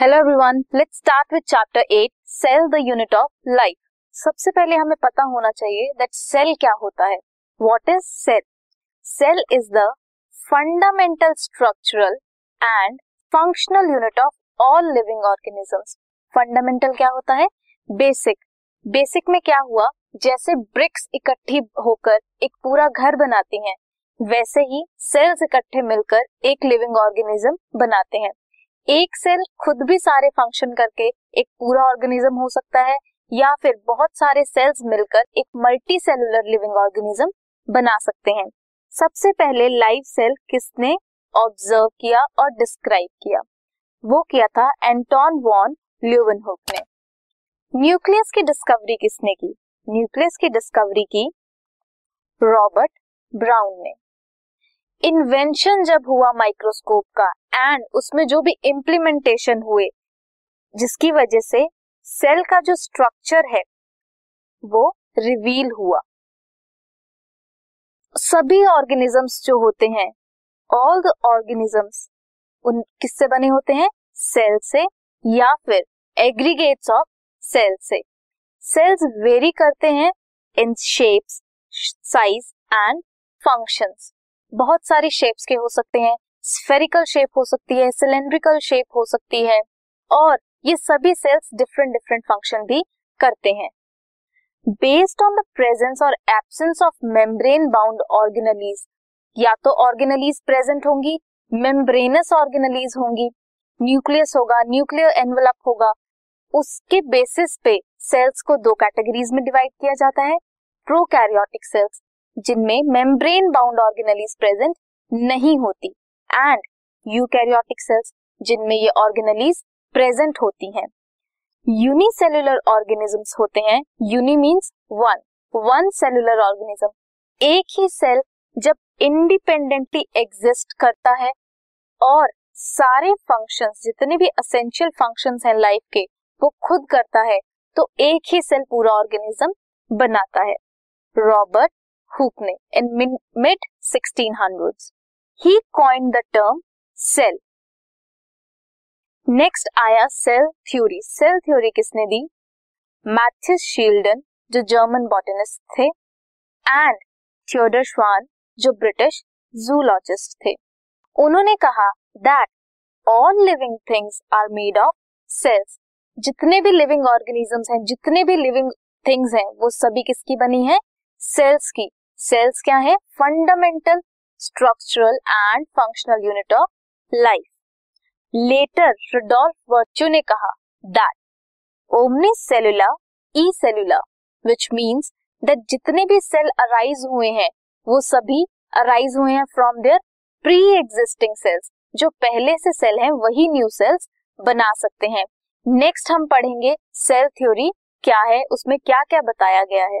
Hello everyone let's start with chapter 8 cell the unit of life सबसे पहले हमें पता होना चाहिए दैट सेल क्या होता है। What is cell cell is the fundamental structural and functional unit of all living organisms fundamental क्या होता है? बेसिक बेसिक में क्या हुआ? जैसे ब्रिक्स इकट्ठी होकर एक पूरा घर बनाती हैं, वैसे ही सेल्स इकट्ठे मिलकर एक लिविंग ऑर्गेनिज्म बनाते हैं। एक सेल खुद भी सारे फ़ंक्शन करके एक पूरा ऑर्गेनिज्म हो सकता है, या फिर बहुत सारे सेल्स मिलकर एक मल्टी सेलुलर लिविंग ऑर्गेनिज्म बना सकते हैं। सबसे पहले लाइव सेल किसने ऑब्ज़र्व किया और डिस्क्राइब किया? वो किया था एंटोन वॉन ल्यूवनहुक ने। न्यूक्लियस की डिस्कवरी किसने की? न्यूक्लियस की डिस्कवरी की रॉबर्ट ब्राउन ने। इन्वेंशन जब हुआ माइक्रोस्कोप का एंड उसमें जो भी इम्प्लीमेंटेशन हुए, जिसकी वजह से सेल का जो स्ट्रक्चर है, वो रिवील हुआ। सभी ऑर्गेनिजम्स जो होते हैं ऑल द ऑर्गेनिजम्स उन किससे बने होते हैं? सेल से, या फिर एग्रीगेट्स ऑफ़ सेल से। सेल्स वेरी करते हैं in shapes size and functions बहुत सारी शेप्स के हो सकते हैं। स्फेरिकल शेप हो सकती है सिलेंड्रिकल शेप हो सकती है और ये सभी सेल्स डिफरेंट डिफरेंट फ़ंक्शन भी करते हैं। बेस्ड ऑन द प्रेजेंस और absence of membrane bound organelles या तो ऑर्गेनलीज प्रेजेंट होंगी मेम्ब्रेनस ऑर्गेनलीज होंगी न्यूक्लियस होगा न्यूक्लियर एनवलप होगा, उसके बेसिस पे सेल्स को दो कैटेगरीज में डिवाइड किया जाता है प्रोकैरियोटिक सेल्स जिनमें मेम्ब्रेन बाउंड ऑर्गेनलीज प्रेजेंट नहीं होती। एंड यूकैरियोटिक सेल्स जिनमें ये ऑर्गेनलीज प्रेजेंट होती हैं। यूनिसेलुलर ऑर्गेनिजम्स होते हैं। Uni means one one cellular organism एक ही सेल जब इंडिपेंडेंटली एग्जिस्ट करता है और सारे फ़ंक्शंस जितने भी असेंशियल फ़ंक्शंस हैं लाइफ के, वो खुद करता है तो एक ही सेल पूरा ऑर्गेनिज्म बनाता है। रॉबर्ट हुक ने in mid 1600s he coin the term cell next आया सेल थ्योरी सेल थ्योरी किसने दी? मैथ्यूस शील्डन जो जर्मन बॉटनिस्ट थे एंड थियोडर श्वान जो ब्रिटिश जूलॉजिस्ट थे. उन्होंने कहा that all living things are made of cells जितने भी लिविंग ऑर्गेनिजम्स हैं, जितने भी लिविंग थिंग्स हैं, वो सभी किसकी बनी है? सेल्स की. सेल्स क्या है? Fundamental structural and functional unit of life later Rudolf Virchow ने कहा that omnis cellula e cellula which means that जितने भी सेल अराइज हुए हैं, वो सभी अराइज हुए हैं from their pre existing cells जो पहले से सेल हैं, वही न्यू सेल्स बना सकते हैं। नेक्स्ट हम पढ़ेंगे सेल थ्योरी क्या है, उसमें क्या क्या बताया गया है।